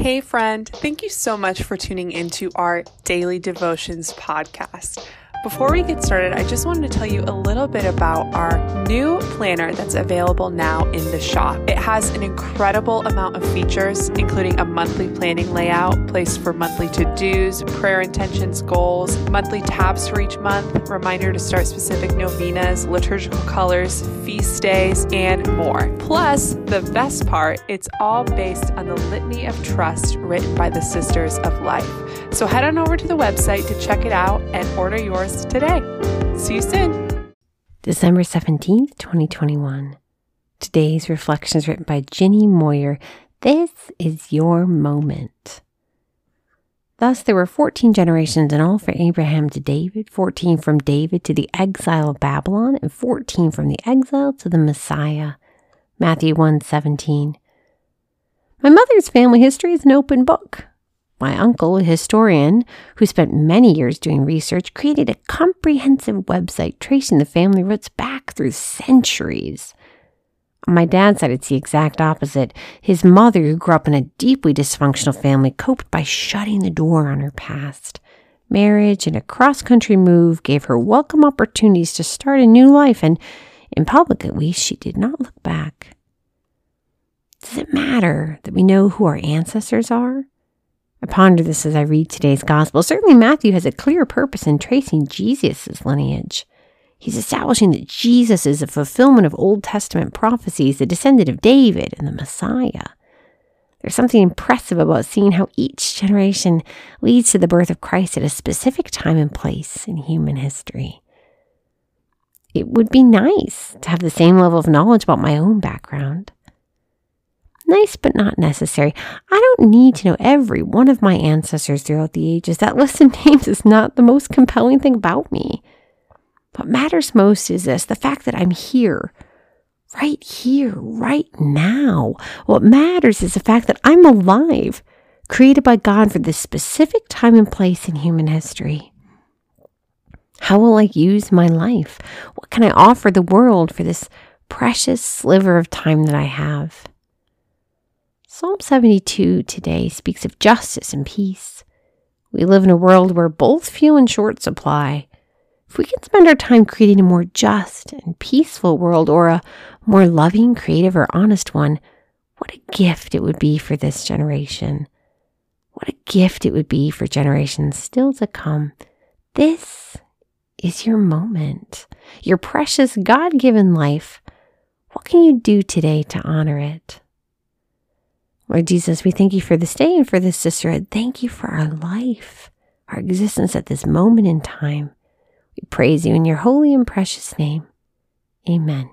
Hey, friend, thank you so much for tuning into our Daily Devotions podcast. Before we get started, I just wanted to tell you a little bit about our new planner that's available now in the shop. It has an incredible amount of features, including a monthly planning layout, place for monthly to dos, prayer intentions, goals, monthly tabs for each month, reminder to start specific novenas, liturgical colors, feast days, and more. Plus, the best part, it's all based on the Litany of Trust written by the Sisters of Life. So head on over to the website to check it out and order yours today. See you soon. December 17th, 2021. Today's reflection is written by Ginny Moyer. This is your moment. Thus, there were 14 generations in all from Abraham to David, 14 from David to the exile of Babylon, and 14 from the exile to the Messiah. Matthew 1 17. My mother's family history is an open book. My uncle, a historian who spent many years doing research, created a comprehensive website tracing the family roots back through centuries. On my dad's side, it's the exact opposite. His mother, who grew up in a deeply dysfunctional family, coped by shutting the door on her past. Marriage and a cross country move gave her welcome opportunities to start a new life, and in public at least, she did not look back. Does it matter that we know who our ancestors are? I ponder this as I read today's gospel. Certainly, Matthew has a clear purpose in tracing Jesus' lineage. He's establishing that Jesus is a fulfillment of Old Testament prophecies, the descendant of David and the Messiah. There's something impressive about seeing how each generation leads to the birth of Christ at a specific time and place in human history. It would be nice to have the same level of knowledge about my own background. Nice, but not necessary. Need to know every one of my ancestors throughout the ages. That list of names is not the most compelling thing about me. What matters most is this the fact that I'm here, right here, right now. What matters is the fact that I'm alive, created by God for this specific time and place in human history. How will I use my life? What can I offer the world for this precious sliver of time that I have? Psalm 72 today speaks of justice and peace. We live in a world where both few and short supply. If we can spend our time creating a more just and peaceful world or a more loving, creative, or honest one, what a gift it would be for this generation. What a gift it would be for generations still to come. This is your moment, your precious God given life. What can you do today to honor it? Lord Jesus, we thank you for this day and for this sisterhood. Thank you for our life, our existence at this moment in time. We praise you in your holy and precious name. Amen.